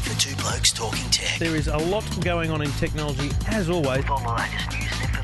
time for Two Blokes Talking Tech. There is a lot going on in technology, as always. All the latest news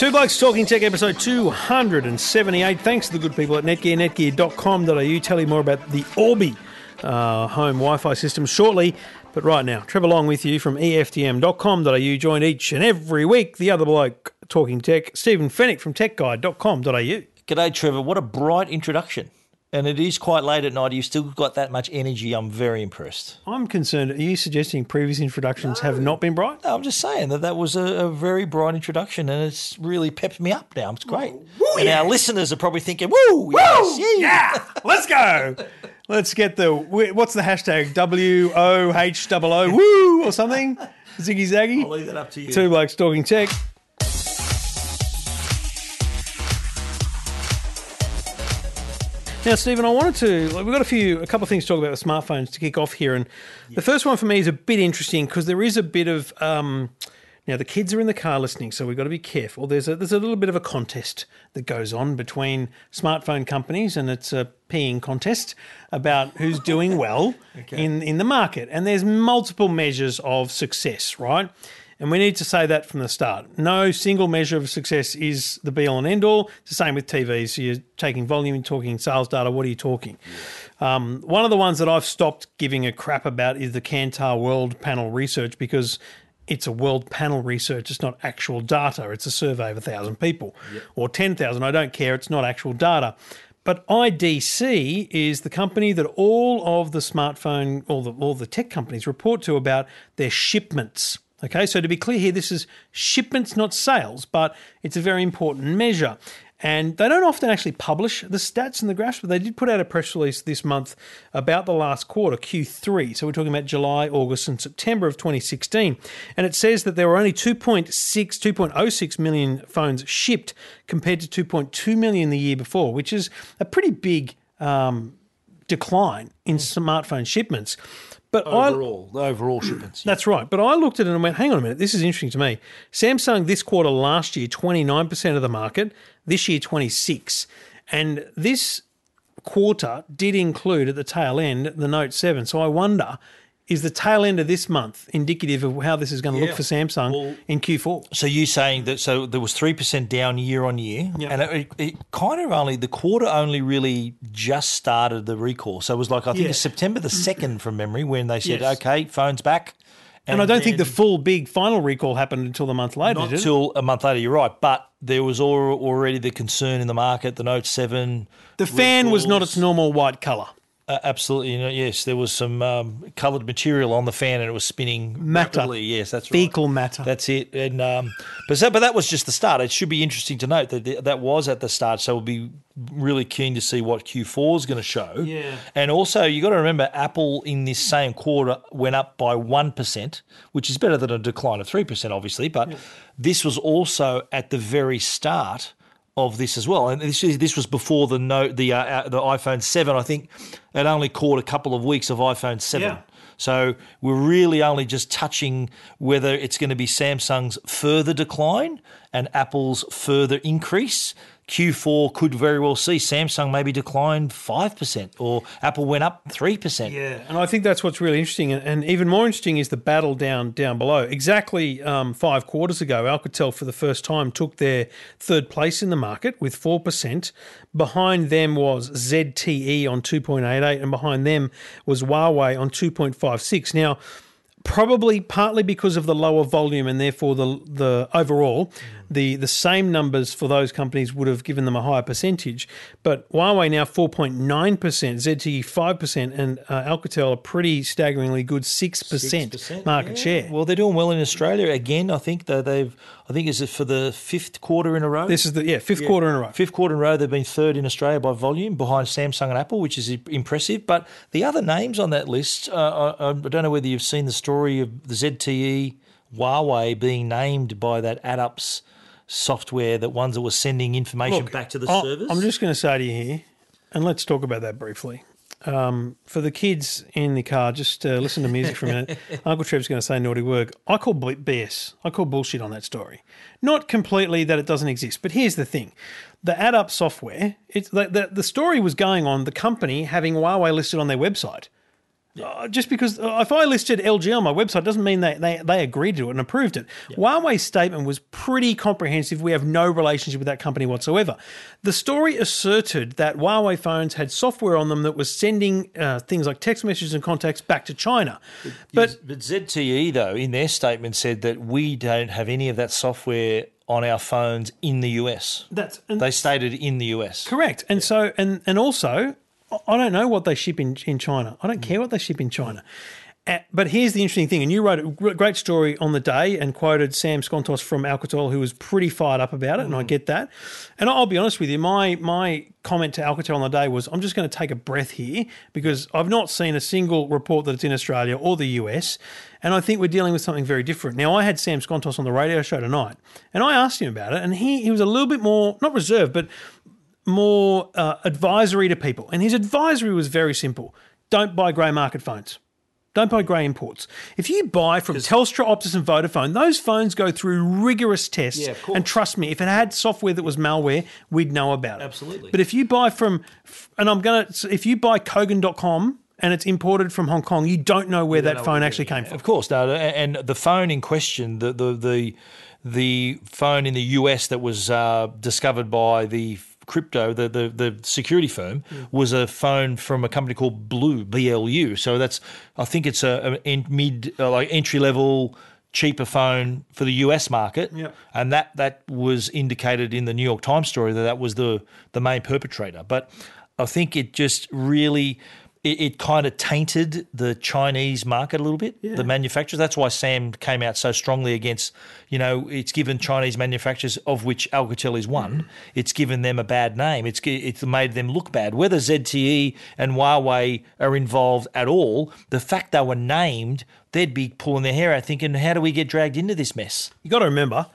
Two Blokes Talking Tech, episode 278. Thanks to the good people at Netgear, netgear.com.au. Tell you more about the Orbi uh, home Wi Fi system shortly. But right now, Trevor Long with you from EFTM.com.au. Joined each and every week, the other bloke talking tech, Stephen Fenech from TechGuide.com.au. G'day, Trevor. What a bright introduction. And it is quite late at night. You've still got that much energy. I'm very impressed. I'm concerned. Are you suggesting previous introductions have not been bright? No, I'm just saying that that was a, a very bright introduction, and it's really pepped me up now. It's great. and our listeners are probably thinking, "Woo, yes, Yeah, let's go. Let's get the what's the hashtag W O H double woo or something. Ziggy Zaggy. I'll leave that up to you. Two blokes talking tech. Now, Stephen, I wanted to. We've got a few, a couple of things to talk about with smartphones to kick off here, and the first one for me is a bit interesting because there is a bit of. Um, now the kids are in the car listening, so we've got to be careful. There's a there's a little bit of a contest that goes on between smartphone companies, and it's a peeing contest about who's doing well in in the market. And there's multiple measures of success, right? And we need to say that from the start. No single measure of success is the be all and end all. It's the same with TVs. So you're taking volume, you're talking sales data. What are you talking? Um, one of the ones that I've stopped giving a crap about is the Kantar World Panel Research because it's a world panel research. It's not actual data. It's a survey of a thousand people or 10,000. I don't care. It's not actual data. But IDC is the company that all of the smartphone, all the, all the tech companies report to about their shipments. Okay, so to be clear here, this is shipments, not sales, but it's a very important measure. And they don't often actually publish the stats and the graphs, but they did put out a press release this month about the last quarter, Q3. So we're talking about July, August, and September of 2016. And it says that there were only 2.6, 2.06 million phones shipped compared to 2.2 million the year before, which is a pretty big um, decline in smartphone shipments. But I, Overall, the overall shipments. that's right. But I looked at it and went, hang on a minute, this is interesting to me. Samsung this quarter last year, 29% of the market, this year, 26 And this quarter did include at the tail end the Note 7. So I wonder, is the tail end of this month indicative of how this is going to look for Samsung Well- in Q4? So you saying that? So there was three percent down year on year, Yeah. and it, it kind of only the quarter only really just started the recall. So it was like I think Yeah. it's September the second from memory when they said, Yes. "Okay, phones back." And I don't think the full big final recall happened until a month later, not did it? till a month later. You're right, but there was already the concern in the market. The Note Seven, The fan was not its normal white colour. Uh, absolutely, you know, yes, there was some um, coloured material on the fan, and it was spinning Matter. rapidly. Yes, that's right. Fecal matter. That's it. And um, but so, but that was just the start. It should be interesting to note that th- that was at the start. So we'll be really keen to see what Q4 is going to show. Yeah. And also, you've got to remember, Apple in this same quarter went up by one percent, which is better than a decline of three percent, obviously. But this was also at the very start of this as well, and this is, this was before the note the uh, uh, the iPhone seven. I think it only caught a couple of weeks of iPhone seven. Yeah. So we're really only just touching whether it's going to be Samsung's further decline and Apple's further increase. Q4 could very well see Samsung maybe decline 5% or Apple went up 3%. Yeah, and I think that's what's really interesting, and, even more interesting is the battle down down below. Exactly um, five quarters ago, Alcatel for the first time took their third place in the market with four percent. Behind them was ZTE on two point eight eight, and behind them was Huawei on two point five six. Now. Probably partly because of the lower volume and therefore the the overall, the the same numbers for those companies would have given them a higher percentage. But Huawei now 4.9%, ZTE 5%, and uh, Alcatel a pretty staggeringly good 6%, 6%, market yeah. share. Well, they're doing well in Australia again. I think that they've. I think is it for the fifth quarter in a row. This is the yeah fifth quarter in a row. Fifth quarter in a row, they've been third in Australia by volume, behind Samsung and Apple, which is impressive. But the other names on that list, uh, I, I don't know whether you've seen the story of the ZTE, Huawei being named by that AdUps software that ones that were sending information back to the I- servers. I'm just going to say to you here, and let's talk about that briefly. Um, for the kids in the car, just uh, listen to music for a minute. Uncle Trev's going to say naughty word. I call B- BS. I call bullshit on that story. Not completely that it doesn't exist, but here's the thing: the Adups software. It's the, the the story was going on the company having Huawei listed on their website. Uh, just because uh, if I listed LG on my website doesn't mean they, they, they agreed to it and approved it. Huawei's statement was pretty comprehensive. We have no relationship with that company whatsoever. The story asserted that Huawei phones had software on them that was sending uh, things like text messages and contacts back to China. But but ZTE though, in their statement, said that we don't have any of that software on our phones in the US. that's and They stated in the US. Correct. And so, and and also, I- don't know what they ship in, in China. I don't care what they ship in China. But here's the interesting thing, and you wrote a great story on the day and quoted Sam Skontos from Alcatel, who was pretty fired up about it, and I get that. And I'll be honest with you, my my comment to Alcatel on the day was, I'm just going to take a breath here because I've not seen a single report that it's in Australia or the US, and I think we're dealing with something very different. Now, I had Sam Skontos on the radio show tonight, and I asked him about it, and he he was a little bit more not reserved, but more uh, advisory to people. And his advisory was very simple don't buy grey market phones. Don't buy grey imports. If you buy from Telstra, Optus, and Vodafone, those phones go through rigorous tests. Yeah, and trust me, if it had software that was malware, we'd know about it. Absolutely. But if you buy from, and I'm gonna, if you buy Kogan.com and it's imported from Hong Kong, you don't know where that phone actually came from. Of course, no. And the phone in question, the the the, the phone in the US that was uh, discovered by the crypto, the, the the security firm, was a phone from a company called Blue BLU. So that's I think it's a, a mid uh, like entry level. Cheaper phone for the US market, Yep. and that that was indicated in the New York Times story that that was the the main perpetrator. But I think it just really it, it kind of tainted the Chinese market a little bit, the manufacturers. That's why Sam came out so strongly against, you know, it's given Chinese manufacturers, of which Alcatel is one, mm. it's given them a bad name. It's it's made them look bad. Whether ZTE and Huawei are involved at all, the fact they were named, they'd be pulling their hair out thinking, how do we get dragged into this mess? You got to remember,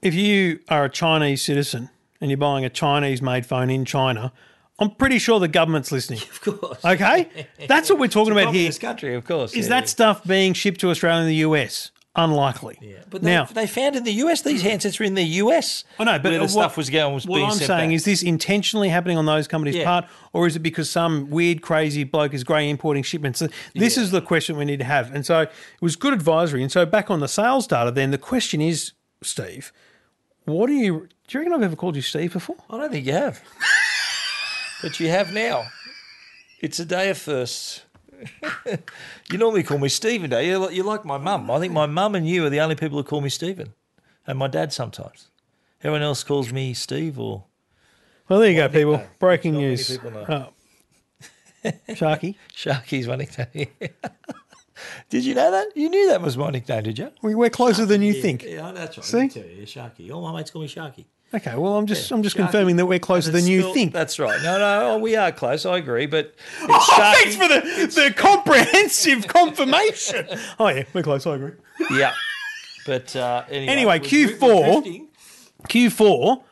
if you are a Chinese citizen and you're buying a Chinese made phone in China, I'm pretty sure the government's listening. Of course. Okay? That's what we're talking about here. This country, of course. Is that stuff being shipped to Australia and the US? Unlikely. Yeah. But they, now, they found in the US, these handsets are in the US. I know, but where the what- stuff was going was what being I'm saying back. is this intentionally happening on those companies' Yeah. part, or is it because some weird, crazy bloke is grey importing shipments? This is the question we need to have. And so it was good advisory. And so back on the sales data, then the question is, Steve, what do you? Do you reckon I've ever called you Steve before? I don't think you have. but you have now. It's a day of firsts. you normally call me Stephen, do you? You're like my mum. I think my mum and you are the only people who call me Stephen. And my dad sometimes. Everyone else calls me Steve or Well, there you go, people. nickname. Breaking news. people. Oh. Sharky, Sharky's my nickname. did you know that? You knew that was my nickname, did you? we- we're closer than you think. Yeah, that's right. See? Yeah, Sharky. All my mates call me Sharky. Okay, well, I'm just I'm just Sharky. confirming that we're closer than you still- think. That's right. No, no, oh, we are close. I agree, but it's Oh, Sharky. thanks for the, the comprehensive confirmation. Oh yeah, we're close. I agree. Yeah. But uh, anyway, Anyway, we're- we're Q4. Q4.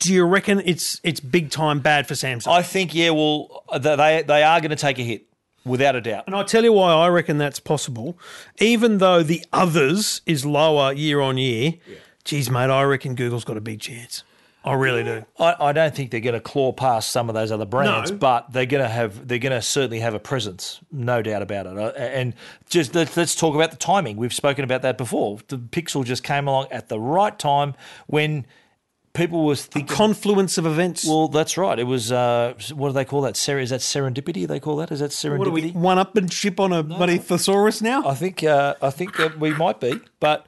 Do you reckon it's it's big time bad for Samsung? I think yeah. Well, they they are going to take a hit without a doubt. and I'll tell you why I reckon that's possible. Even though the others is lower year on year, geez, mate, I reckon Google's got a big chance. I really do. I, I don't think they're going to claw past some of those other brands, No. but they're going to have they're going to certainly have a presence, no doubt about it. Uh, And just let's, let's talk about the timing. We've spoken about that before. The Pixel just came along at the right time when people were thinking. The confluence of events. well, that's right. It was uh, what do they call that? Ser- is that serendipity? They call that? Is that serendipity? what are we one up and ship on a bloody thesaurus now? I think uh, I think that we might be, but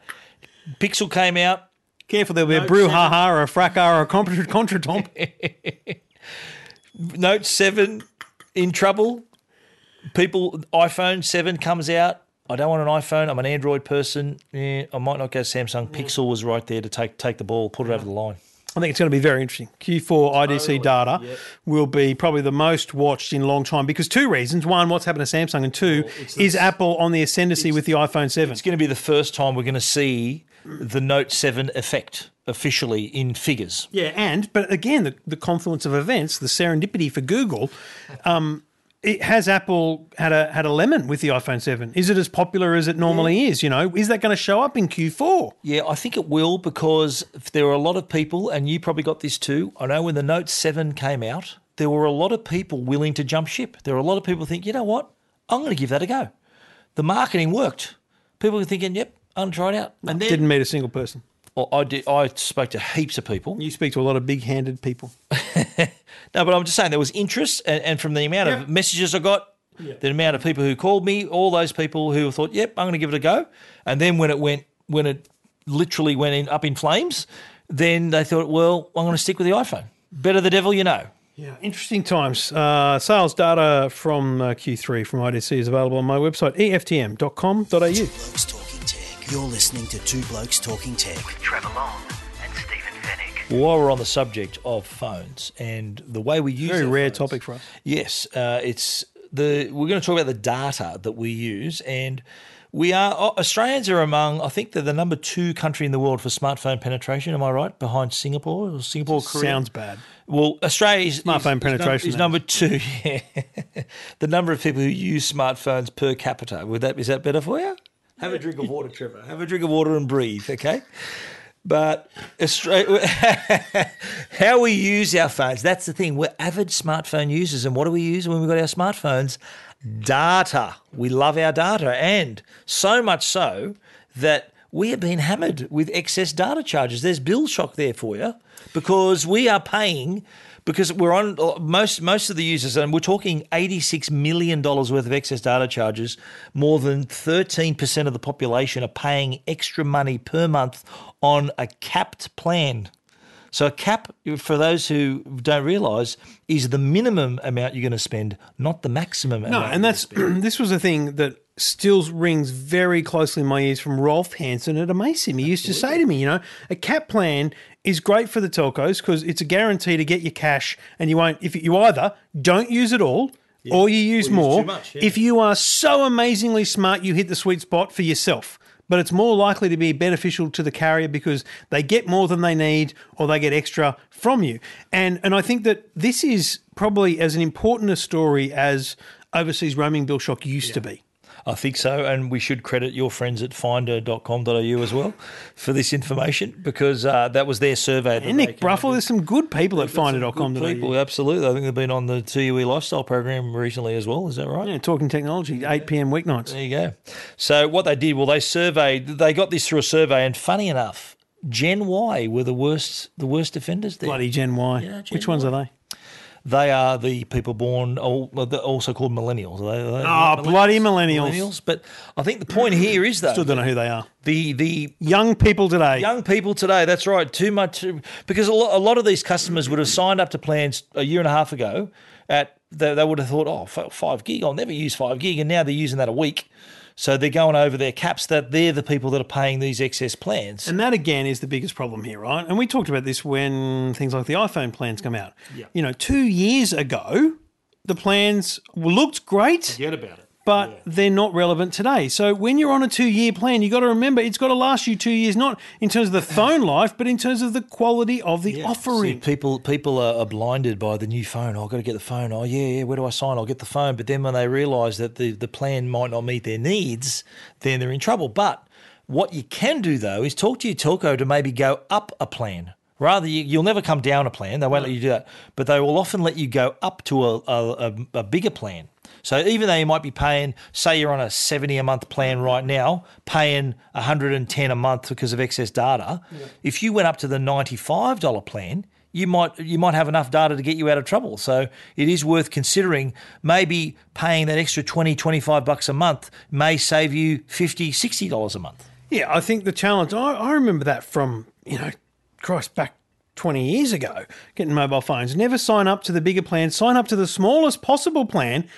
Pixel came out Careful, there'll be a Note brouhaha or a fracas or a contra contretemps. Note 7 in trouble. People, iPhone 7 comes out. I don't want an iPhone. I'm an Android person. Yeah, I might not go Samsung. Pixel was right there to take take the ball, put it over the line. I think it's going to be very interesting. Q4 IDC data will be probably the most watched in a long time because two reasons. One, what's happened to Samsung, and two, is Apple on the ascendancy with the iPhone 7. It's going to be the first time we're going to see the Note 7 effect officially in figures. Yeah, and but again, the, the confluence of events, the serendipity for Google, um, it has Apple had a had a lemon with the iPhone seven. Is it as popular as it normally is? You know, is that going to show up in Q4? Yeah, I think it will because there are a lot of people, and you probably got this too. I know when the Note 7 came out, there were a lot of people willing to jump ship. There were a lot of people think, you know what, I'm going to give that a go. The marketing worked. People were thinking, yep, I'm going to try it out. And then Didn't meet a single person. Well, I, did, I spoke to heaps of people. You speak to a lot of big-handed people. No, but I'm just saying there was interest, and, and from the amount of messages I got, the amount of people who called me, all those people who thought, "Yep, I'm going to give it a go," and then when it went, when it literally went in, up in flames, then they thought, "Well, I'm going to stick with the iPhone. Better the devil you know." Yeah, interesting times. Uh, sales data from uh, Q3 from IDC is available on my website eftm.com.au. Blokes Talking Tech. You're listening to Two Blokes Talking Tech. with Trevor Long and Stephen Fenech. While we're on the subject of phones and the way we use Very our rare phones- topic for us. Yes, uh, it's the we're going to talk about the data that we use, and we are oh, Australians are among I think they're the number two country in the world for smartphone penetration. Am I right? Behind Singapore or Singapore, Korea. Sounds bad. Well, Australia is Smartphone is- penetration, is, that number two. Yeah, the number of people who use smartphones per capita. Would that is that better for you? Have a drink of water, Trevor. Have a drink of water and breathe. Okay. But how we use our phones, that's the thing. We're avid smartphone users. And what do we use when we've got our smartphones? Data. We love our data. And so much so that we have been hammered with excess data charges. There's bill shock there for you because we are paying because we're on uh, most most of the users, and we're talking eighty-six million dollars worth of excess data charges. More than thirteen percent of the population are paying extra money per month on a capped plan. So a cap, for those who don't realise, is the minimum amount you're going to spend, not the maximum. Amount. No, amount and that's this was a thing that still rings very closely in my ears from Rolf Hansen at Amaysim. He used to say to me, you know, a cap plan is great for the telcos because it's a guarantee to get your cash, and you won't if you either don't use it all. Or you use more. much, yeah. If you are so amazingly smart, you hit the sweet spot for yourself. But it's more likely to be beneficial to the carrier because they get more than they need or they get extra from you. And and I think that this is probably as an important a story as overseas roaming bill shock used to be. I think so, and we should credit your friends at finder.com.au as well for this information because uh, that was their survey. that And Nick Bruffle, there's some good people at finder.com.au. People, absolutely. I think they've been on the 2UE lifestyle program recently as well. Is that right? Yeah, talking technology, 8 p.m. weeknights. There you go. So what they did, well, they surveyed. They got this through a survey, and funny enough, Gen Y were the worst, the worst offenders there. Bloody Gen Y. Yeah, Gen Which ones Y. are they? They are the people born, al- well, they're also called millennials. Are they, they Oh, bloody millennials. millennials. But I think the point here is though Still don't know who they are. the the Young people today. young people today. That's right. Too much because a lot, a lot of these customers would have signed up to plans a year and a half ago. At they, they would have thought, oh, five gig. I'll never use five gig, and now they're using that a week. So they're going over their caps. That they're the people that are paying these excess plans. And that again is the biggest problem here, right? And we talked about this when things like the iPhone plans come out. Yeah. You know, two years ago, the plans looked great, Forget about it. But they're not relevant today. So when you're on a two year plan, you've got to remember it's got to last you two years, not in terms of the phone life, but in terms of the quality of the See, offering. people people are, blinded by the new phone. Oh, I've got to get the phone. Oh, yeah, yeah. Where do I sign? I'll get the phone. But then when they realise that the, the plan might not meet their needs, then they're in trouble. But what you can do though is talk to your telco to maybe go up a plan. Rather, you, you'll never come down a plan. They won't let you do that. But they will often let you go up to a, a, a bigger plan. So even though you might be paying, say you're on a 70 a month plan right now, paying 110 a month because of excess data, if you went up to the $95 plan, you might you might have enough data to get you out of trouble. So it is worth considering maybe paying that extra 20 25 bucks a month may save you 50 60 dollars a month. Yeah, I think the challenge, I, I remember that from you know, Christ, back 20 years ago, getting mobile phones. Never sign up to the bigger plan. Sign up to the smallest possible plan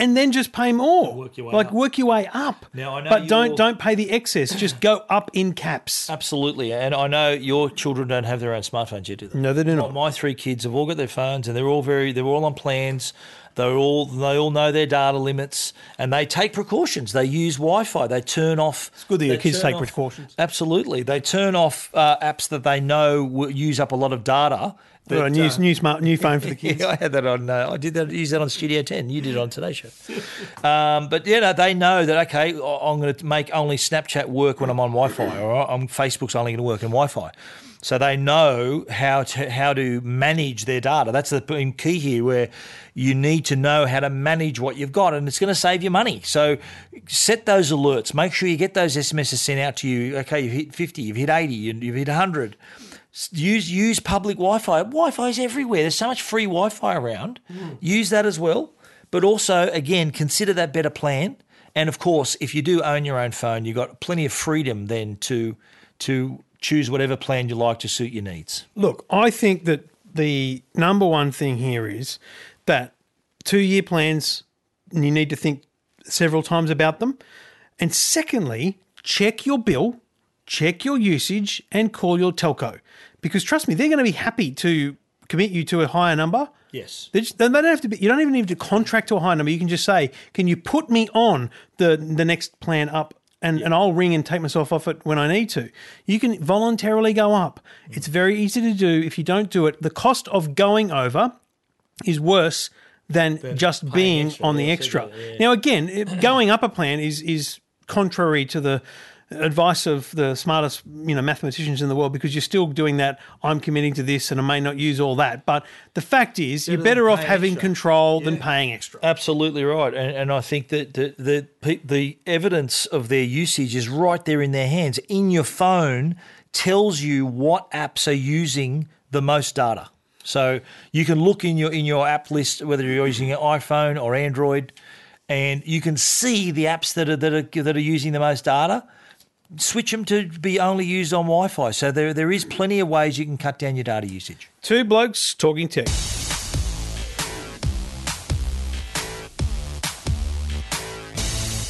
and then just pay more. Work your way like up. work your way up. Now, I know but don't don't pay the excess. Just go up in caps. Absolutely, and I know your children don't have their own smartphones yet, do they? No, they do not. My three kids have all got their phones, and they're all very they're all on plans. They're all they all know their data limits, and they take precautions. They use Wi-Fi. They turn off. It's good that your kids take off- precautions. Absolutely, they turn off uh, apps that they know will use up a lot of data. That, new, uh, new smart new phone for the kids. yeah, I had that on. Uh, I did that. Use that on Studio Ten. You did it on Today Show. Um, but yeah, no, they know that. Okay, I'm going to make only Snapchat work when I'm on Wi-Fi, or I'm Facebook's only going to work in Wi-Fi. So they know how to how to manage their data. That's the key here, where you need to know how to manage what you've got, and it's going to save you money. So set those alerts. Make sure you get those SMSs sent out to you. Okay, you've hit 50, you've hit 80, you- you've hit 100 use use public Wi-Fi. Wi-Fi is everywhere. There's so much free Wi-Fi around. Hmm. Use that as well. But also, again, consider that better plan. And of course, if you do own your own phone, you've got plenty of freedom then to to choose whatever plan you like to suit your needs. Look, I think that the number one thing here is that two year plans, you need to think several times about them. And secondly, check your bill, check your usage, and call your telco. Because trust me, they're going to be happy to commit you to a higher number. Yes. They, just, they don't have to be. You don't even need to contract to a high number. You can just say, "Can you put me on the the next plan up?" And, and I'll ring and take myself off it when I need to. You can voluntarily go up. It's very easy to do. If you don't do it, the cost of going over is worse than just being extra, on the yeah, extra. yeah. Now, again, going up a plan is is contrary to the advice of the smartest you know mathematicians in the world because you're still doing that. I'm committing to this, and I may not use all that. But the fact is, you're better off having extra. control than paying extra. Absolutely right, and, and I think that the, the the evidence of their usage is right there in their hands. In your phone, tells you what apps are using the most data. So you can look in your in your app list whether you're using an iPhone or Android, and you can see the apps that are that are that are using the most data. Switch them to be only used on Wi-Fi. So there there is plenty of ways you can cut down your data usage. Two blokes talking tech.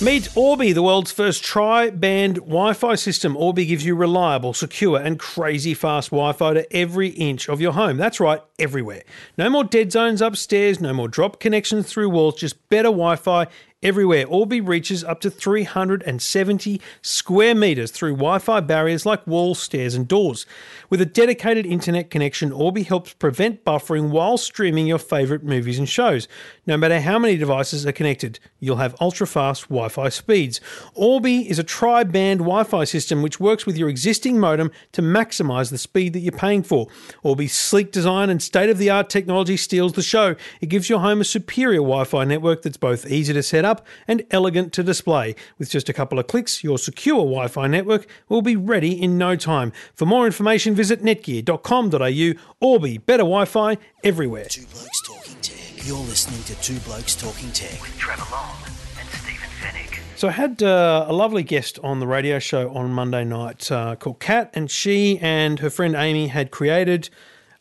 Meet Orbi, the world's first tri-band Wi-Fi system. Orbi gives you reliable, secure, and crazy fast Wi-Fi to every inch of your home. That's right, everywhere. No more dead zones upstairs, no more drop connections through walls, just better Wi-Fi everywhere. Orbi reaches up to 370 square meters through Wi Fi barriers like walls, stairs, and doors. With a dedicated internet connection, Orbi helps prevent buffering while streaming your favorite movies and shows. No matter how many devices are connected, you'll have ultra fast Wi Fi speeds. Orbi is a tri band Wi Fi system which works with your existing modem to maximize the speed that you're paying for. Orbi's sleek design and state of the art technology steals the show. It gives your home a superior Wi Fi network that's both easy to set up and elegant to display. With just a couple of clicks, your secure Wi Fi network will be ready in no time. For more information, visit netgear.com.au. Orbi, better Wi Fi everywhere. Two Blokes Talking Tech. You're listening to Two Blokes Talking Tech. with Trevor Long and Stephen Fenech. So I had uh, a lovely guest on the radio show on Monday night uh, called Kat, and she and her friend Amy had created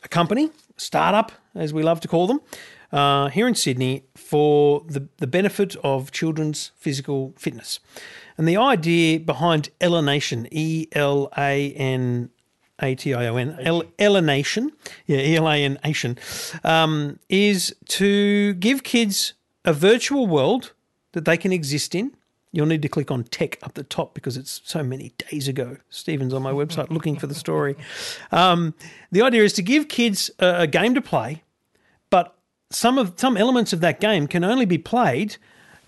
a company, startup as we love to call them, uh, here in Sydney for the, the benefit of children's physical fitness. And the idea behind Elanation, E L A N A T I O N, El- Elanation, yeah, E L A N Nation, um, is to give kids a virtual world that they can exist in. You'll need to click on tech up the top because it's so many days ago. Stephen's on my website looking for the story. Um, the idea is to give kids a, a game to play, but some of some elements of that game can only be played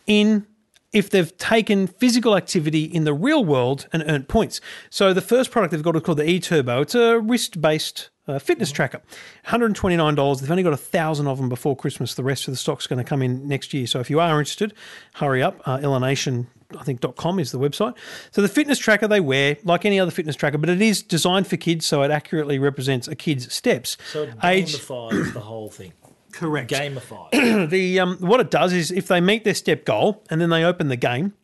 in if they've taken physical activity in the real world and earned points. So the first product they've got is called the eTurbo. It's a wrist-based uh, fitness tracker. $129. They've only got a thousand of them before Christmas. The rest of the stock's going to come in next year. So if you are interested, hurry up. Uh, Elanation, I think .com is the website. So the fitness tracker they wear, like any other fitness tracker, but it is designed for kids, so it accurately represents a kid's steps. So it Age- the whole thing. Correct. Gamified. the um, what it does is if they meet their step goal and then they open the game,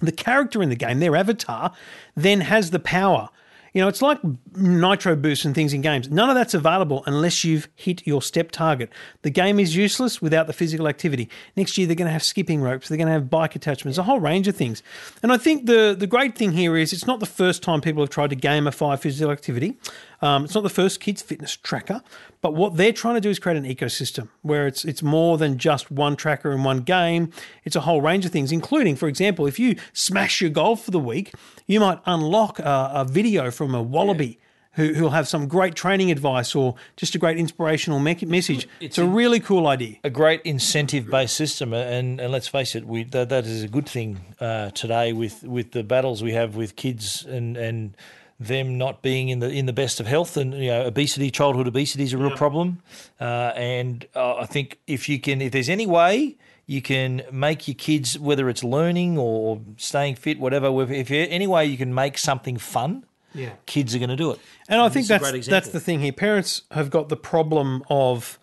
the character in the game, their avatar, then has the power. You know, it's like nitro boosts and things in games. None of that's available unless you've hit your step target. The game is useless without the physical activity. Next year, they're going to have skipping ropes, they're going to have bike attachments, a whole range of things. And I think the, the great thing here is it's not the first time people have tried to gamify physical activity. Um, it's not the first kids fitness tracker, but what they're trying to do is create an ecosystem where it's it's more than just one tracker and one game. It's a whole range of things, including, for example, if you smash your goal for the week, you might unlock a, a video a wallaby. Who, who'll have some great training advice or just a great inspirational me- message. It's, a really cool idea. a great incentive based system, and, and let's face it, we that, that is a good thing uh, today with, with the battles we have with kids and and them not being in the in the best of health, and you know, obesity, childhood obesity is a real problem. Uh, and uh, I think if you can, if there's any way. You can make your kids, whether it's learning or staying fit, whatever. If, if any way you can make something fun, Yeah. kids are going to do it. And I think that's that's the thing here. Parents have got the problem of,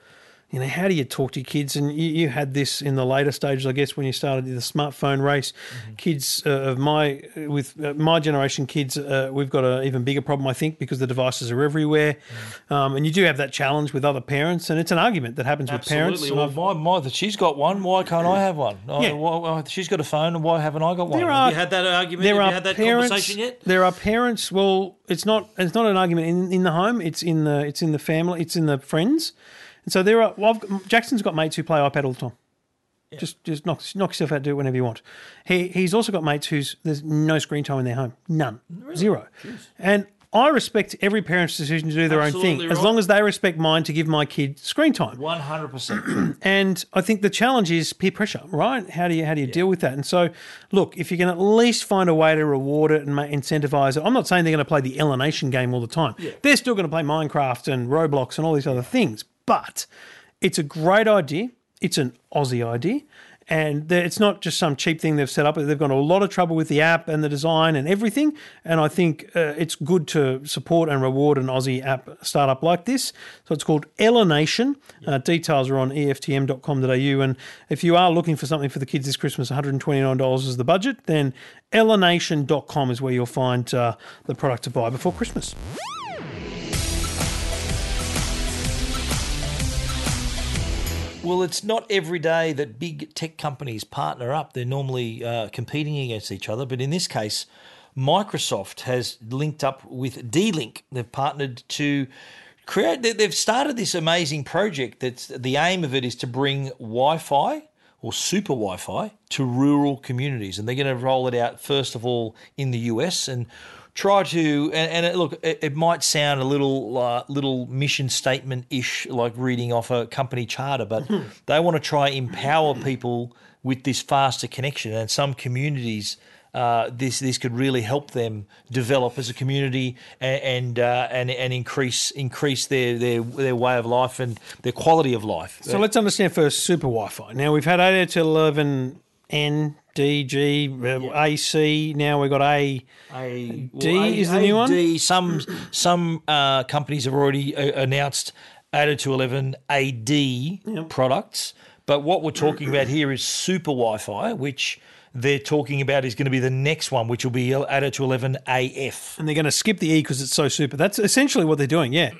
you know, how do you talk to your kids? And you, you had this in the later stages, I guess, when you started the smartphone race. Mm-hmm. Kids uh, of my with uh, my generation kids, uh, we've got an even bigger problem, I think, because the devices are everywhere, Mm. um, and you do have that challenge with other parents, and it's an argument that happens with parents. Absolutely. Well, my, my, she's got one. Why can't I have one? Yeah. why- she's got a phone, and why haven't I got one? There have are- you had that argument? there have are you had that parents. conversation yet? There are parents. Well, it's not. It's not an argument in, in the home. It's in the. It's in the family. It's in the friends. And so there are. Well, got- Jackson's got mates who play iPad all the time. Just just knock knock yourself out. Do it whenever you want. He he's also got mates who's there's no screen time in their home. None. Zero. And. I respect every parent's decision to do their own Absolutely thing, as long as they respect mine to give my kid screen time. One hundred percent. And I think the challenge is peer pressure, right? How do you how do you deal with that? And so, look, if you can at least find a way to reward it and incentivize it, I'm not saying they're going to play the Nation game all the time. They're still going to play Minecraft and Roblox and all these other things. But it's a great idea. It's an Aussie idea. And it's not just some cheap thing they've set up. They've got a lot of trouble with the app and the design and everything. And I think uh, it's good to support and reward an Aussie app startup like this. So it's called Elanation. Uh, details are on EFTM.com.au. And if you are looking for something for the kids this Christmas, $129 is the budget, then elanation.com is where you'll find uh, the product to buy before Christmas. Well, it's not every day that big tech companies partner up. They're normally uh, competing against each other. But in this case, Microsoft has linked up with D-Link. They've partnered to create. they- They've started this amazing project. That's the aim of it is to bring Wi-Fi or super Wi-Fi to rural communities, and they're going to roll it out first of all in the US and try to. And, and it, look, it, it might sound a little uh, little mission statement ish, like reading off a company charter, but they want to try empower people with this faster connection, and some communities uh, this this could really help them develop as a community and and uh, and, and increase increase their, their their way of life and their quality of life. So let's understand first super Wi-Fi. Now we've had 8 to 11 N, D, G, uh, AC. Now we've got A. A, D is the new one? D, some some uh, companies have already uh, announced added to eleven AD products, but what we're talking about here is super Wi-Fi, which they're talking about is going to be the next one, which will be added to eleven AF. And they're going to skip the E because it's so super. That's essentially what they're doing, yeah.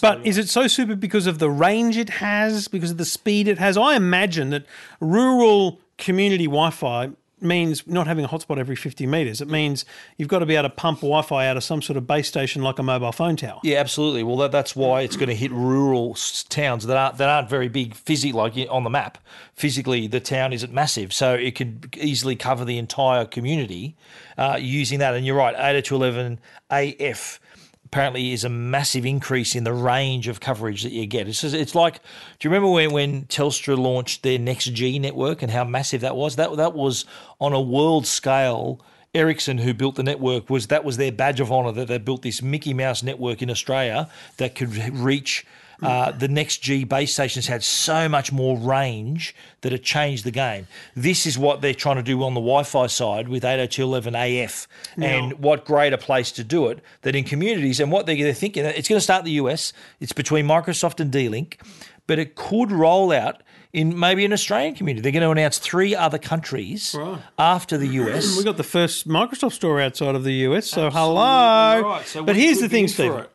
But is it so super because of the range it has, because of the speed it has? I imagine that rural community Wi Fi means not having a hotspot every 50 meters. It means you've got to be able to pump Wi Fi out of some sort of base station like a mobile phone tower. Yeah, absolutely. Well, that, that's why it's going to hit rural towns that aren't that aren't very big physically, like on the map. Physically, the town isn't massive, so it could easily cover the entire community uh, using that. And you're right, eight to eleven AF apparently is a massive increase in the range of coverage that you get. It's just, it's like, do you remember when when Telstra launched their Next G network and how massive that was? That that was on a world scale. Ericsson, who built the network, was that was their badge of honor that they built this Mickey Mouse network in Australia that could reach. Uh, the next G base stations had so much more range that it changed the game. This is what they're trying to do on the Wi-Fi side with 802.11af, and what greater place to do it than in communities. And what they're, they're thinking, it's going to start in the US. It's between Microsoft and D-Link, but it could roll out in maybe an Australian community. They're going to announce three other countries Right. after the US. We got the first Microsoft store outside of the US, so Absolutely hello. right. So but here's the thing, Stephen.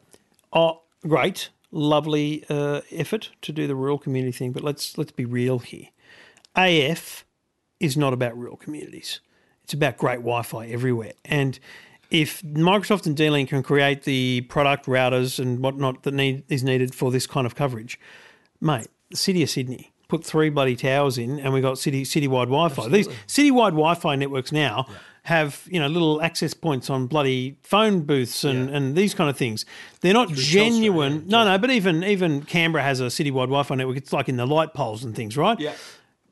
Oh, great, lovely uh, effort to do the rural community thing, but let's let's be real here. AF is not about rural communities. It's about great Wi-Fi everywhere. And if Microsoft and D-Link can create the product routers and whatnot that need is needed for this kind of coverage, mate, the city of Sydney put three bloody towers in, and we got city citywide Wi-Fi. These citywide Wi-Fi networks now. Have you know little access points on bloody phone booths and, and these kind of things? They're not genuine. no, no, but even even Canberra has a citywide Wi-Fi network. It's like in the light poles and things, right? Yeah.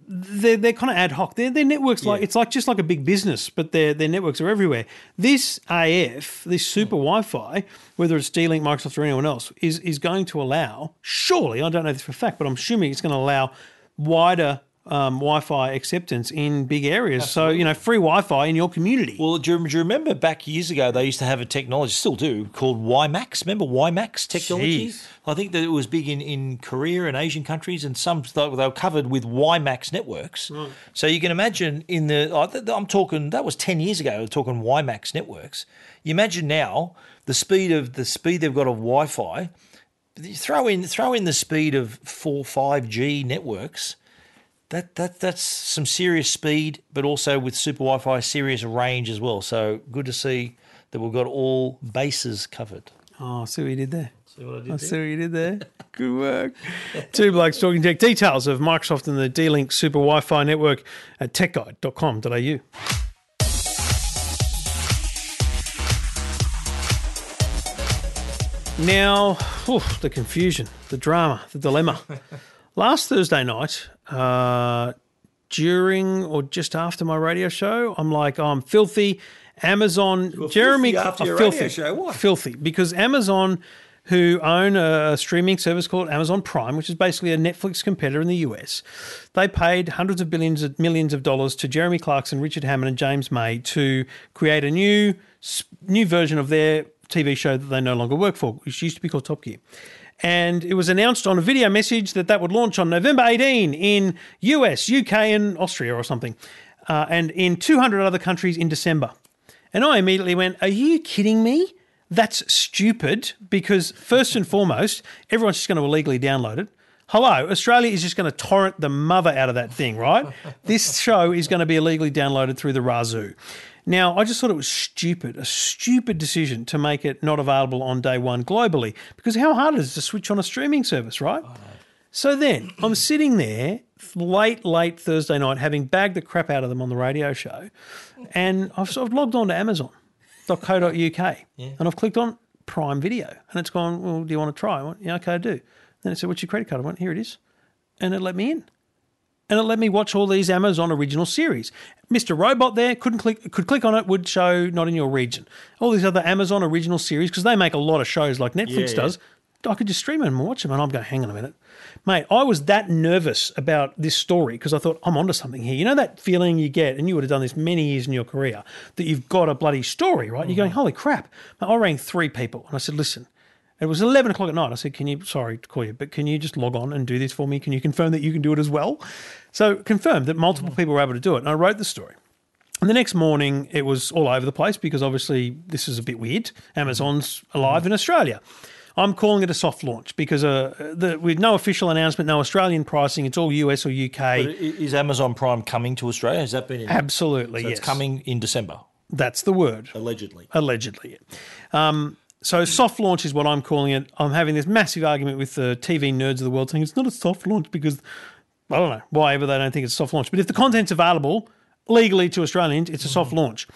they're, they're kind of ad hoc. Their their networks like it's like just like a big business, but their their networks are everywhere. This AF, this super Wi-Fi, whether it's D-Link, Microsoft, or anyone else, is is going to allow. Surely, I don't know this for a fact, but I'm assuming it's going to allow wider um, Wi-Fi acceptance in big areas. So you know, free Wi-Fi in your community. Well, do you, do you remember back years ago they used to have a technology, still do, called WiMAX? Remember WiMAX technology? Jeez. I think that it was big in, in Korea and Asian countries, and some they were covered with WiMAX networks. So you can imagine in the I'm talking that was ten years ago. We're talking WiMAX networks. You imagine now the speed of the speed they've got of Wi-Fi. Throw in throw in the speed of four five G networks. That, that that's some serious speed, but also with super Wi-Fi, serious range as well. So good to see that we've got all bases covered. Oh, see what you did there. See what I did I see what you did there. Good work. Two blokes talking tech. Details of Microsoft and the D-Link Super Wi-Fi network at techguide.com.au. Now, oof, the confusion, the drama, the dilemma. Last Thursday night, uh, during or just after my radio show, I'm like, oh, I'm filthy. Amazon, Jeremy, filthy after your radio filthy, show, why? filthy because Amazon, who own a streaming service called Amazon Prime, which is basically a Netflix competitor in the US, they paid hundreds of billions of millions of dollars to Jeremy Clarkson, Richard Hammond, and James May to create a new new version of their TV show that they no longer work for, which used to be called Top Gear. And it was announced on a video message that that would launch on November 18 in US, UK, and Austria or something, uh, and in 200 other countries in December. And I immediately went, Are you kidding me? That's stupid because, first and foremost, everyone's just going to illegally download it. Hello, Australia is just going to torrent the mother out of that thing, right? this show is going to be illegally downloaded through the Razoo. Now, I just thought it was stupid, a stupid decision to make it not available on day one globally because how hard is it to switch on a streaming service, right? So then I'm sitting there late, late Thursday night, having bagged the crap out of them on the radio show, and I've of logged on to Amazon.co.uk and I've clicked on Prime Video, and it's gone. Well, do you want to try? I went, yeah, okay, I do. Then it said, "What's your credit card?" I went, "Here it is," and it let me in. And it let me watch all these Amazon original series. Mr. Robot there couldn't click could click on it, would show not in your region. All these other Amazon original series, because they make a lot of shows like Netflix yeah. does, I could just stream them and watch them. And I'm going, hang on a minute. Mate, I was that nervous about this story because I thought I'm onto something here. You know that feeling you get, and you would have done this many years in your career, that you've got a bloody story, right? You're mm-hmm. going, holy crap. I rang three people and I said, listen, it was 11 o'clock at night. I said, Can you, sorry to call you, but can you just log on and do this for me? Can you confirm that you can do it as well? So, confirmed that multiple people were able to do it. And I wrote the story. And the next morning, it was all over the place because obviously this is a bit weird. Amazon's alive in Australia. I'm calling it a soft launch because uh, the, with no official announcement, no Australian pricing, it's all US or UK. But is Amazon Prime coming to Australia? Has that been announced? Absolutely, So yes. It's coming in December, That's the word. allegedly. allegedly. Um, so soft launch is what I'm calling it. I'm having this massive argument with the TV nerds of the world saying it's not a soft launch because I don't know why ever they don't think it's a soft launch. But if the content's available legally to Australians, it's a soft mm-hmm. launch.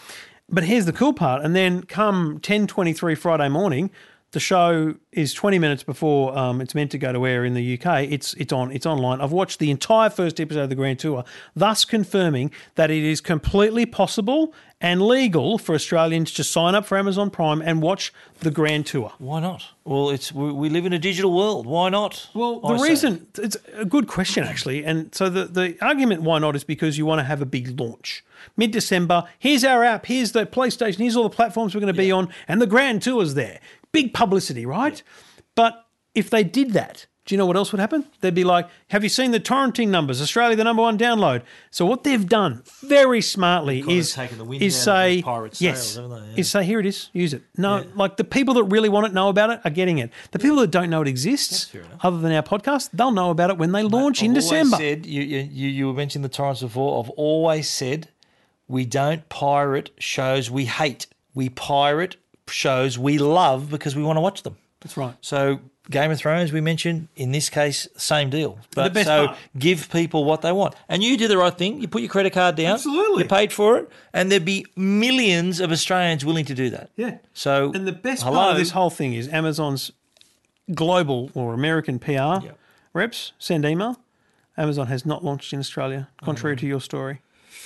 But here's the cool part. And then come 10:23 Friday morning, the show is 20 minutes before um, it's meant to go to air in the UK. It's it's on it's online. I've watched the entire first episode of the Grand Tour, thus confirming that it is completely possible and legal for Australians to sign up for Amazon Prime and watch the Grand Tour. Why not? Well, it's we, we live in a digital world. Why not? Well, I the say. reason it's a good question actually, and so the the argument why not is because you want to have a big launch mid December. Here's our app. Here's the PlayStation. Here's all the platforms we're going to be on, and the Grand Tour's there. Big publicity, right? But if they did that Do you know what else would happen? They'd be like, "Have you seen the torrenting numbers? Australia, the number one download." So what they've done very smartly is taken the wind is say, "Yes, sails. Yeah. is say here it is, use it." No, like the people that really want it know about it are getting it. The people that don't know it exists, other than our podcast, they'll know about it when they launch in December. Said, you, you, you you were mentioning the torrents before. I've always said we don't pirate shows we hate. We pirate shows we love because we want to watch them. That's right. So Game of Thrones, we mentioned in this case, same deal. But best so part- give people what they want, and you do the right thing. You put your credit card down. Absolutely. you paid for it, and there'd be millions of Australians willing to do that. Yeah. So And the best hello, part of this whole thing is Amazon's global or American PR reps send email. Amazon has not launched in Australia, contrary mm. to your story.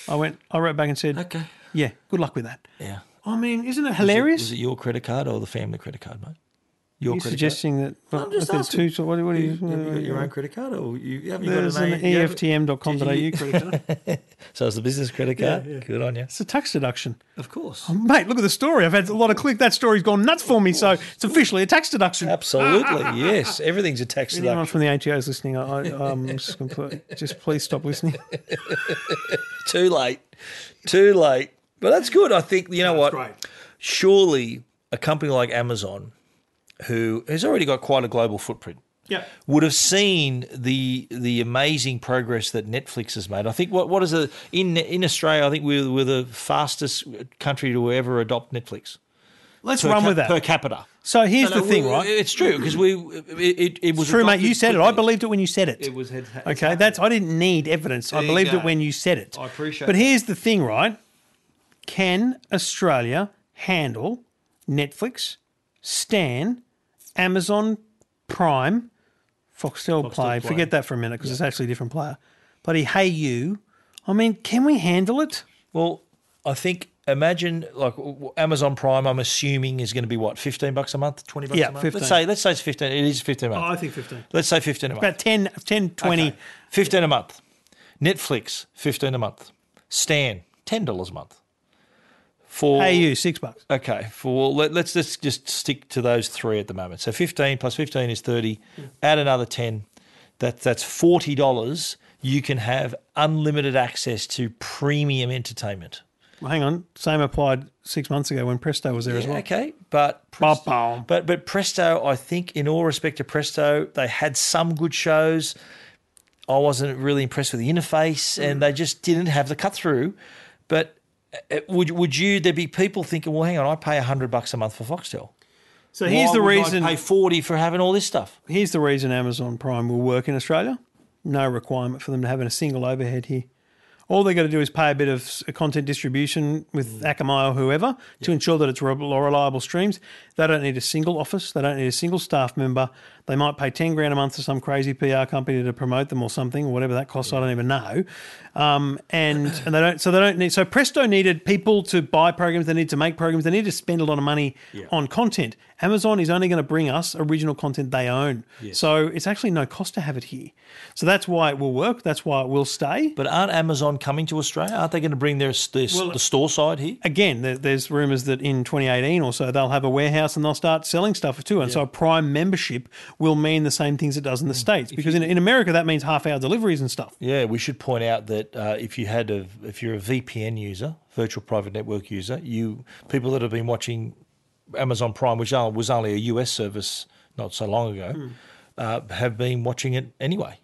I went, I wrote back and said, Okay. yeah, good luck with that. Yeah. I mean, isn't it Was it- hilarious? Was it your credit card or the family credit card, mate? Your You're credit suggesting that well, I'm just asking. two, so what, what do you? Have you got your own credit card, or you haven't you There's got an an, you haven't- EFTM.com.au Did credit card. So it's the business credit card. yeah. Good on you. It's a tax deduction. Of course. Mate, look at the story. I've had a lot of click. That story's gone nuts for me. So it's officially a tax deduction. Absolutely, yes. Everything's a tax deduction. Anyone deduction. from the ATO is listening, I, I, um, just, just please stop listening. Too late. Too late. But that's good. I think you know what. great. Surely a company like Amazon, who has already got quite a global footprint, Yeah. would have seen the the amazing progress that Netflix has made. I think what what is a in in Australia? I think we're, we're the fastest country to ever adopt Netflix. Let's run ca- with that. per capita. So here's No, the thing, we- right? It's true because we it, it, it was True, mate. You said it. I believed it when you said it. It was okay. happened. That's I didn't need evidence. I There you believed it when you said it. I appreciate But that. here's the thing, right? Can Australia handle Netflix, Stan, Amazon Prime, Foxtel, Play? Play. Forget that for a minute because it's actually a different player. Bloody Hayu. I mean, can we handle it? Well, I think imagine like Amazon Prime. I'm assuming is going to be what fifteen bucks a month, twenty bucks Yeah, a month. 15. Let's say let's say it's fifteen. It is fifteen a month. Oh, I think 15. let's say fifteen a month. About 10, 10 20. Okay. Fifteen a month. Netflix fifteen a month. Stan ten dollars a month. For Hayu, six bucks. Okay, for let, let's just just stick to those three at the moment. So fifteen plus fifteen is thirty. Add another ten. That that's forty dollars. You can have unlimited access to premium entertainment. Well, hang on. Same applied six months ago when Presto was there as well. Okay, but Ba-bum. but but Presto, I think in all respect to Presto, they had some good shows. I wasn't really impressed with the interface, and mm. they just didn't have the cut through. But Uh, uh, would would you? There be people thinking, well, hang on, I pay hundred bucks a month for Foxtel. So here's Why the would reason. I pay forty for having all this stuff. Here's the reason Amazon Prime will work in Australia. No requirement for them to have a single overhead here. All they got to do is pay a bit of content distribution with Akamai or whoever to ensure that it's re- reliable streams. They don't need a single office. They don't need a single staff member. They might pay ten grand a month to some crazy PR company to promote them or something, or whatever that costs. I don't even know. Um, and and they don't. So they don't need. So Presto needed people to buy programs. They need to make programs. They need to spend a lot of money on content. Amazon is only going to bring us original content they own. So it's actually no cost to have it here. So that's why it will work. That's why it will stay. But aren't Amazon coming to Australia? Aren't they going to bring their, their the store side here? Again, there's rumours that in 2018 or so they'll have a warehouse and they'll start selling stuff too. And so a Prime membership will mean the same things it does in the States. Because in, in America, that means half hour deliveries and stuff. Yeah, we should point out that uh, if you had a if you're a VPN user, virtual private network user, you people that have been watching Amazon Prime, which was only a US service not so long ago, Hmm. uh, have been watching it anyway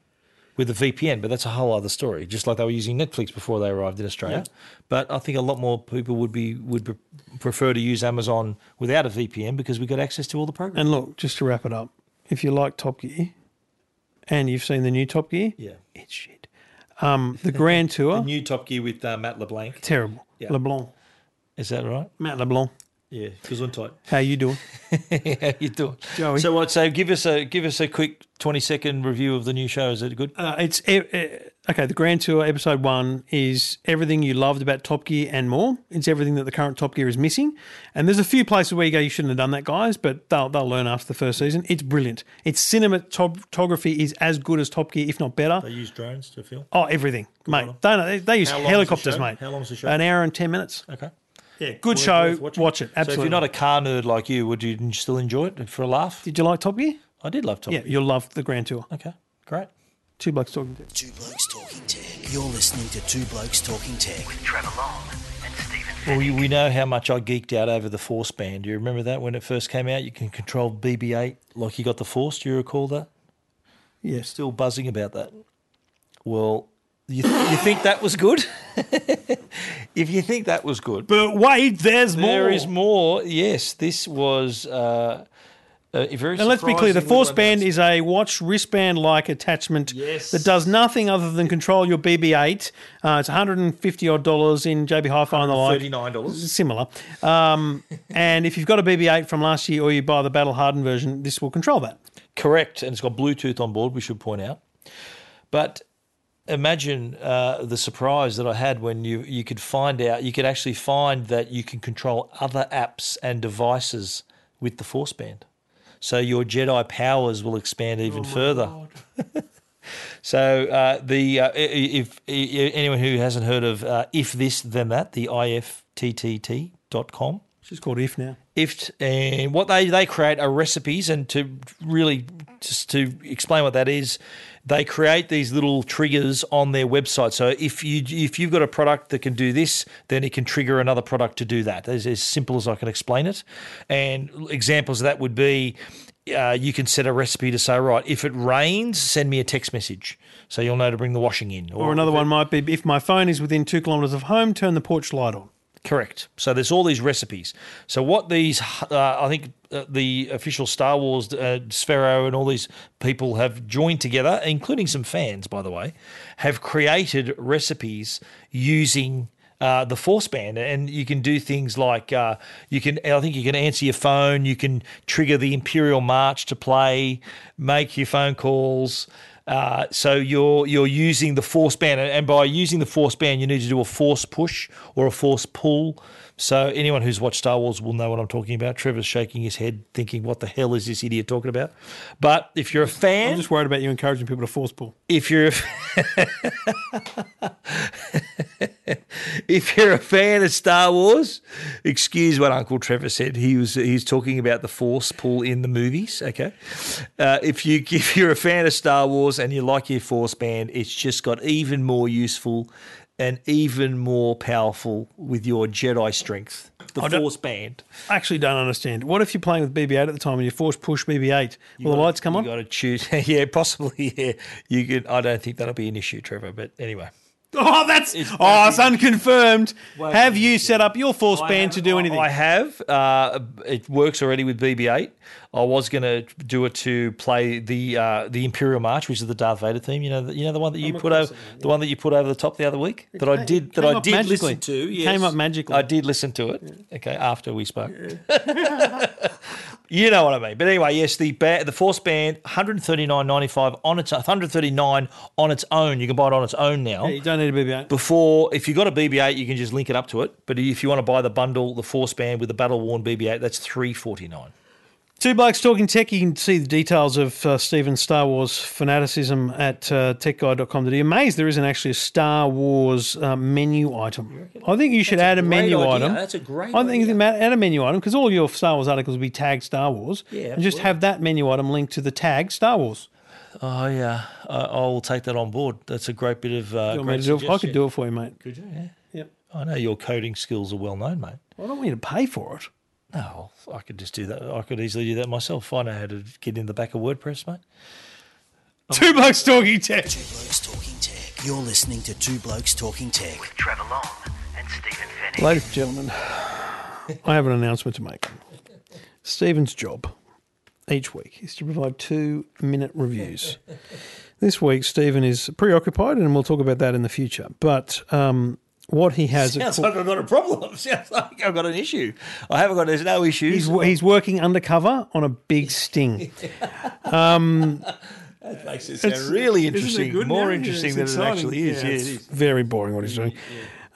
with a VPN. But that's a whole other story. Just like they were using Netflix before they arrived in Australia. But I think a lot more people would be would pre- prefer to use Amazon without a VPN because we got access to all the programs. And look, just to wrap it up, if you like Top Gear and you've seen the new Top Gear, Yeah. it's shit. Um, the Grand Tour, the New Top Gear with uh, Matt LeBlanc. terrible. Yeah. LeBlanc, Is that right? Matt LeBlanc, Yeah, Gesundheit. how you doing? How you doing, Joey. So what? So give us a give us a quick twenty second review of the new show. Is it good? Uh, it's okay. The Grand Tour episode one is everything you loved about Top Gear and more. It's everything that the current Top Gear is missing. And there's a few places where you go, you shouldn't have done that, guys. But they'll they'll learn after the first season. It's brilliant. Its cinematography is as good as Top Gear, if not better. They use drones to film. Oh, everything, mate. They, they, they use How the helicopters, mate. How long is the show? An hour and ten minutes. Okay. Yeah, good Worth- show. worth watching. Watch it. Absolutely. So if you're not a car nerd like you, would you still enjoy it for a laugh? Did you like Top Gear? I did love Top Gear. Yeah, Gear. you'll love the Grand Tour. Okay, great. Two blokes talking to. Two Blokes Talking Tech. You're listening to Two Blokes Talking Tech. With Trevor Long and Stephen Well, we, we know how much I geeked out over the Force band. Do you remember that when it first came out? You can control BB-8 like you got the Force. Do you recall that? Yeah, Still buzzing about that. Well, you, you think that was good? if you think that was good, But wait, there's more. there is more. Yes, this was uh, uh, very. And let's be clear: the Force Band is a watch wristband-like attachment Yes. that does nothing other than control your BB-8. Uh, it's 150 odd dollars in JB Hi-Fi and the like. thirty-nine dollars. Similar. Um, and if you've got a BB-8 from last year, or you buy the battle hardened version, this will control that. Correct, and it's got Bluetooth on board. We should point out, but imagine uh, the surprise that I had when you you could find out you could actually find that you can control other apps and devices with the Force Band. So your Jedi powers will expand even further. so uh, the uh, i- i- if, anyone who hasn't heard of uh, if this then that the ifttt.com It's just called If now. if and what they they create are recipes and to really just to explain what that is they create these little triggers on their website. So if you if you've got a product that can do this then it can trigger another product to do that. It's as simple as i can explain it. And examples of that would be uh, you can set a recipe to say right if it rains send me a text message. So you'll know to bring the washing in. Or another one might be: if my phone is within two kilometres of home, turn the porch light on. Correct. So there's all these recipes. So what these, uh, I think, uh, the official Star Wars, uh, Sphero, and all these people have joined together, including some fans, by the way, have created recipes using. Uh, the force band and you can do things like uh, you can i think you can answer your phone you can trigger the imperial march to play make your phone calls uh, so you're you're using the force band, and- by using the force band, you need to do a force push or a force pull. So anyone who's watched Star Wars will know what I'm talking about. Trevor's shaking his head, thinking, "What the hell is this idiot talking about?" But if you're a fan, I'm just worried about you encouraging people to force pull. if you're if you're a fan of Star Wars, excuse what Uncle Trevor said. He was he's talking about the Force pull in the movies. Okay, uh, if you if you're a fan of Star Wars and you like your Force band, it's just got even more useful and even more powerful with your Jedi strength. The I Force band. I actually don't understand. What if you're playing with BB-8 at the time and you force push BB-8? Will the lights come on? You got to choose. yeah, possibly. Yeah, you could. I don't think that'll be an issue, Trevor. But anyway. Oh, that's oh, it's unconfirmed. Have you set up your force band to do anything? I have. Uh, it works already with BB-8. I was going to do it to play the uh, the Imperial March, which is the Darth Vader theme. You know, the, you know the one that you put over the one that you put over the top the other week that I did that I did magically. listen to. Yes. came up magically. I did listen to it. Okay, after we spoke. you know what I mean. But anyway, yes, the ba- the Force Band, one hundred thirty nine ninety five on its one hundred thirty nine on its own. You can buy it on its own now Yeah, you don't need a BB-8. before if you've got a BB-8, you can just link it up to it. But if you want to buy the bundle, the Force Band with the battle worn BB-8, that's three forty nine. Two Blokes Talking Tech. You can see the details of uh, Stephen's Star Wars fanaticism at uh, techguide.com. You're amazed there isn't actually a Star Wars uh, menu item. I think you should add a, great menu idea. item. That's a great I think you idea. can add a menu item because all your Star Wars articles will be tagged Star Wars. Yeah, and just have that menu item linked to the tag Star Wars. Oh yeah, I, I will take that on board. That's a great bit of. Uh, You want me great to do? I could do it for you, mate. Could you? Yeah. Yep. I know your coding skills are well known, mate. Well, I don't want you to pay for it. No, I could just do that. I could easily do that myself. I know how to get in the back of WordPress, mate. Two Blokes Talking Tech. Two Blokes Talking Tech. You're listening to Two Blokes Talking Tech. With Trevor Long and Stephen Fenech. Ladies and gentlemen, I have an announcement to make. Stephen's job each week is to provide two minute reviews. This week, Stephen is preoccupied, and we'll talk about that in the future. But um, what he has, Sounds like I've got a problem. Sounds like I've got an issue. I haven't got. There's no issues. he's, he's working undercover on a big sting. Um, that makes it sound really interesting. More interesting than it actually is. Yeah, it it's is. very boring what he's doing.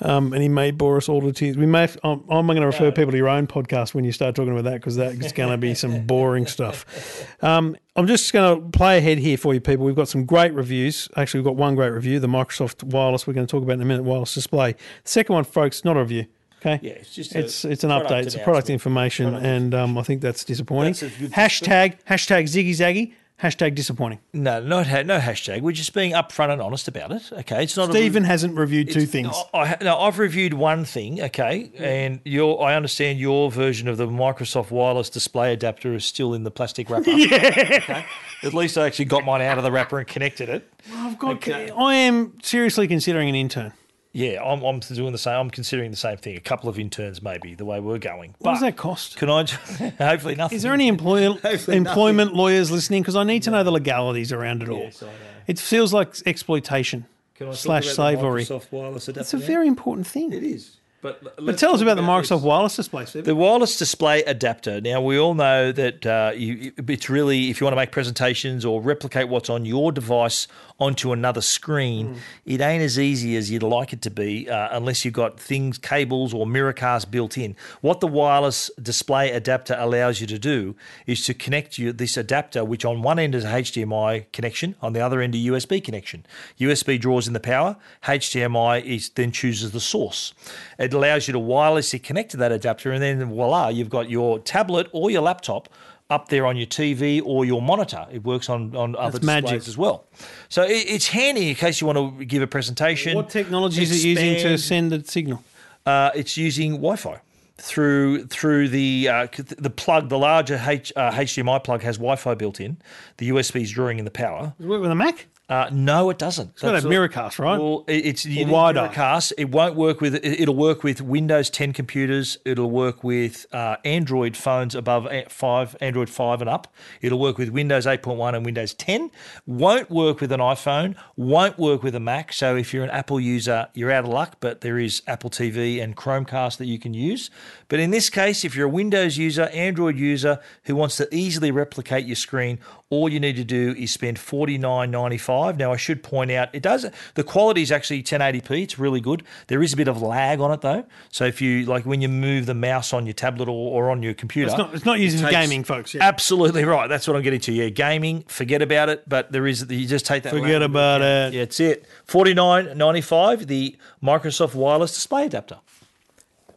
Um, and he may bore us all to tears. We may. I'm, I'm going to refer people to your own podcast when you start talking about that because that's going to be some boring stuff. Um, I'm just going to play ahead here for you, people. We've got some great reviews. Actually, we've got one great review, the Microsoft Wireless. We're going to talk about in a minute. Wireless display. The second one, folks, not a review. Okay. Yeah, it's just a it's it's an update. It's a product information, Product and um, I think that's disappointing. That's hashtag hashtag Ziggy Zaggy. Hashtag disappointing. No, not ha- no hashtag. We're just being upfront and honest about it. Okay, it's not. Stephen A, hasn't reviewed two things. I, I, no, I've reviewed one thing. Okay, and your I understand your version of the Microsoft wireless display adapter is still in the plastic wrapper. yeah. Okay. At least I actually got mine out of the wrapper and connected it. I've got. I am seriously considering an intern. Yeah, I'm, I'm doing the same. I'm considering the same thing. A couple of interns, maybe the way we're going. What does that cost? Can I? Just, hopefully nothing. Is there any employer, employment lawyers listening? Because I need to know the legalities around it all. Yes, I know. It feels like exploitation slash slavery. wireless adapter. It's a very important thing. It is. But, But tell us about the Microsoft wireless display, Stephen. The wireless display adapter. Now we all know that uh, you, it's really if you want to make presentations or replicate what's on your device onto another screen, it ain't as easy as you'd like it to be uh, unless you've got things, cables or Miracast built in. What the wireless display adapter allows you to do is to connect you this adapter, which on one end is a HDMI connection, on the other end a USB connection. USB draws in the power, HDMI is then chooses the source. It allows you to wirelessly connect to that adapter, and then voila, you've got your tablet or your laptop up there on your TV or your monitor. It works on, on other displays magic. as well. So it, it's handy in case you want to give a presentation. What technology is it using to send the signal? uh, it's using Wi-Fi through through the uh, the plug. The larger H, uh, HDMI plug has Wi-Fi built in. The USB is drawing in the power. Does it work with a Mac? Uh, no, it doesn't. It's got a Miracast, right? Well, it's you wider. Miracast. It won't work with. it- It'll work with Windows 10 computers. It'll work with uh, Android phones above five, Android five and up. It'll work with Windows 8.1 and Windows 10. Won't work with an iPhone. Won't work with a Mac. So if you're an Apple user, you're out of luck. But there is Apple TV and Chromecast that you can use. But in this case, if you're a Windows user, Android user who wants to easily replicate your screen, all you need to do is spend forty nine ninety five. Now I should point out it does the quality is actually 1080p. It's really good. There is a bit of lag on it though. So if you like when you move the mouse on your tablet or, or on your computer, It's not, it's not used it for gaming, folks. Yeah. Absolutely right. That's what I'm getting to. Yeah, gaming, forget about it. But there is you just take that. Forget lag about into account. it. Yeah, it's it. Forty nine ninety five. The Microsoft wireless display adapter.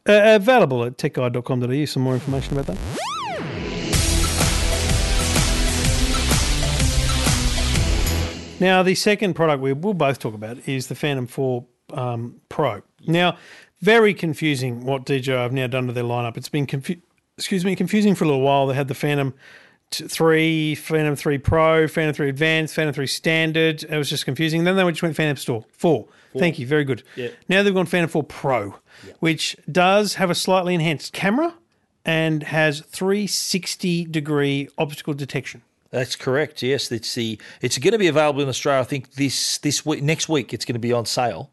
Uh, available at techguide.com.au. Some more information about that. Now, the second product we will both talk about is the Phantom 4 um, Pro. Now, very confusing what DJI have now done to their lineup. It's been confu- excuse me confusing for a little while. They had the Phantom 3, Phantom 3 Pro, Phantom 3 Advanced, Phantom 3 Standard. It was just confusing. Then they just went to Phantom Store 4. Thank you, very good. Yeah. Now they've gone Phantom 4 Pro, which does have a slightly enhanced camera and has 360 degree optical detection. That's correct. Yes, it's the it's going to be available in Australia. I think this this week next week it's going to be on sale,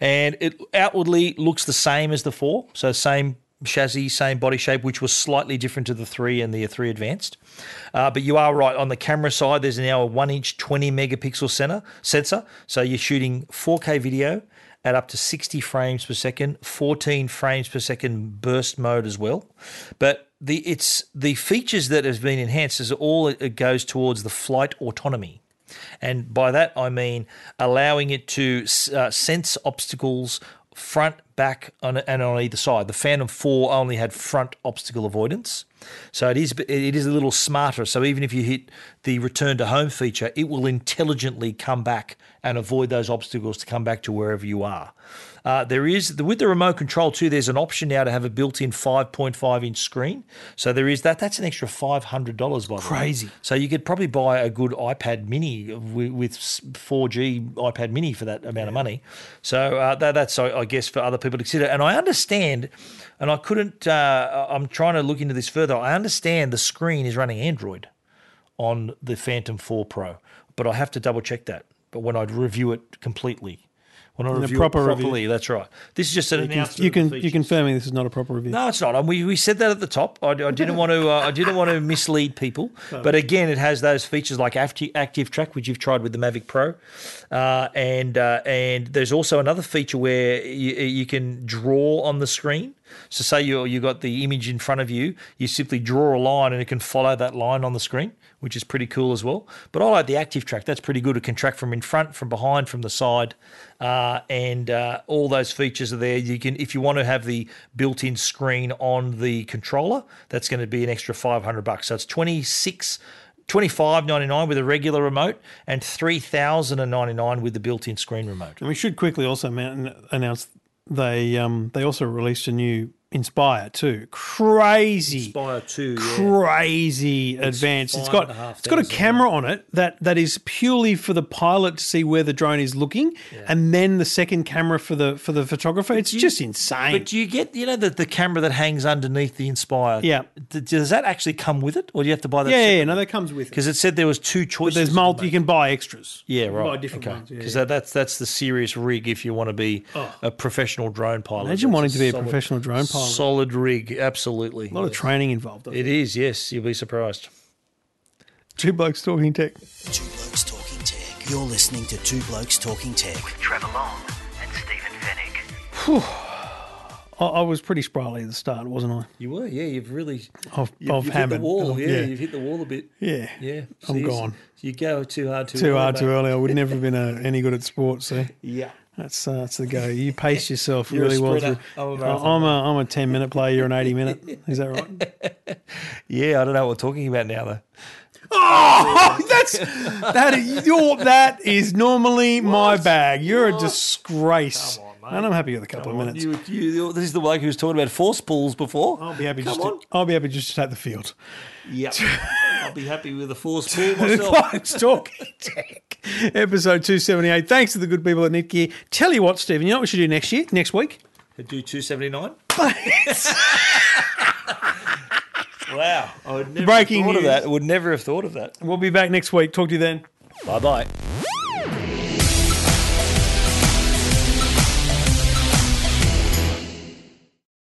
and it outwardly looks the same as the four. So same chassis, same body shape, which was slightly different to the three and the three advanced. Uh, but you are right on the camera side. There's now a one inch, twenty megapixel center sensor. So you're shooting 4K video at up to 60 frames per second, 14 frames per second burst mode as well. But the it's the features that has been enhanced is all it goes towards the flight autonomy. And by that I mean allowing it to uh, sense obstacles front, back, on, and on either side. The Phantom 4 only had front obstacle avoidance. So it is it is a little smarter. So even if you hit the return to home feature, it will intelligently come back and avoid those obstacles to come back to wherever you are. Uh, there is with the remote control too. There's an option now to have a built-in 5.5 inch screen. So there is that. That's an extra five hundred dollars by the way. Crazy. So you could probably buy a good iPad Mini with, with 4G iPad Mini for that amount of money. So uh, that, that's I, I guess for other people to consider. And I understand, and I couldn't. Uh, I'm trying to look into this further. I understand the screen is running Android on the Phantom 4 Pro, but I have to double check that. But when I'd review it completely, when I a review proper it review. properly, that's right. This is just an announcement. You of can features. you confirming this is not a proper review. No, it's not. And we, we said that at the top. I, I didn't want to. Uh, I didn't want to mislead people. But again, it has those features like active, active track, which you've tried with the Mavic Pro, uh, and uh, and there's also another feature where you, you can draw on the screen. So say you you got the image in front of you, you simply draw a line and it can follow that line on the screen, which is pretty cool as well. But I like the active track. That's pretty good. It can track from in front, from behind, from the side, uh, and uh, all those features are there. You can, if you want to have the built-in screen on the controller, that's going to be an extra five hundred bucks. So it's twenty six. twenty five ninety nine with a regular remote, and three thousand and ninety nine with the built in screen remote. And we should quickly also announce they um, they also released a new Inspire two. Crazy. Inspire two, crazy advanced. It's five got and a half it's got a camera on it that that is purely for the pilot to see where the drone is looking, and then the second camera for the for the photographer. It's just insane. But do you get you know the, the camera that hangs underneath the Inspire? Yeah. Does that actually come with it, or do you have to buy that? yeah, yeah, yeah, no, that comes with it. Because it said there was two choices. There's to multi. You can buy extras. Yeah, You right. Buy different okay. ones. Yeah, Because yeah. that, that's that's the serious rig if you want to be oh. a professional drone pilot. Imagine That's wanting to be a professional drone pilot. Solid rig, absolutely. a lot of training involved. I think. It is, yes. You'll be surprised. Two blokes talking tech. Two Blokes Talking Tech. You're listening to Two Blokes Talking Tech. with Trevor Long and Stephen Fenech. I, I was pretty spry at the start, wasn't I? You were, yeah. You've really I've, you've, I've you've hammered. hit the wall. Oh, yeah, you've hit the wall a bit. yeah, Yeah, I'm See, gone. You go too hard, too Too early, hard, too early. I would never have been uh any good at sports. So Yeah. That's uh, that's the go. You pace yourself really well. through- I'm a I'm a I'm a ten minute player. You're an eighty minute. Is that right? Yeah, I don't know what we're talking about now, though. Oh, that's that. Is, you're, that is normally my bag. You're a disgrace. and I'm happy with a couple of minutes. You, you, this is the bloke who was talking about force pulls before. I'll be happy Come just. on. To, I'll be happy just to take the field. Yeah. I'll be happy with a force pull myself. Blokes talking tech. Episode two seventy eight. Thanks to the good people at Netgear. Tell you what, Stephen. You know what we should do next year? Next week. Do 279? wow. I would never Breaking have thought of that. I would never have thought of that. We'll be back next week. Talk to you then. Bye bye.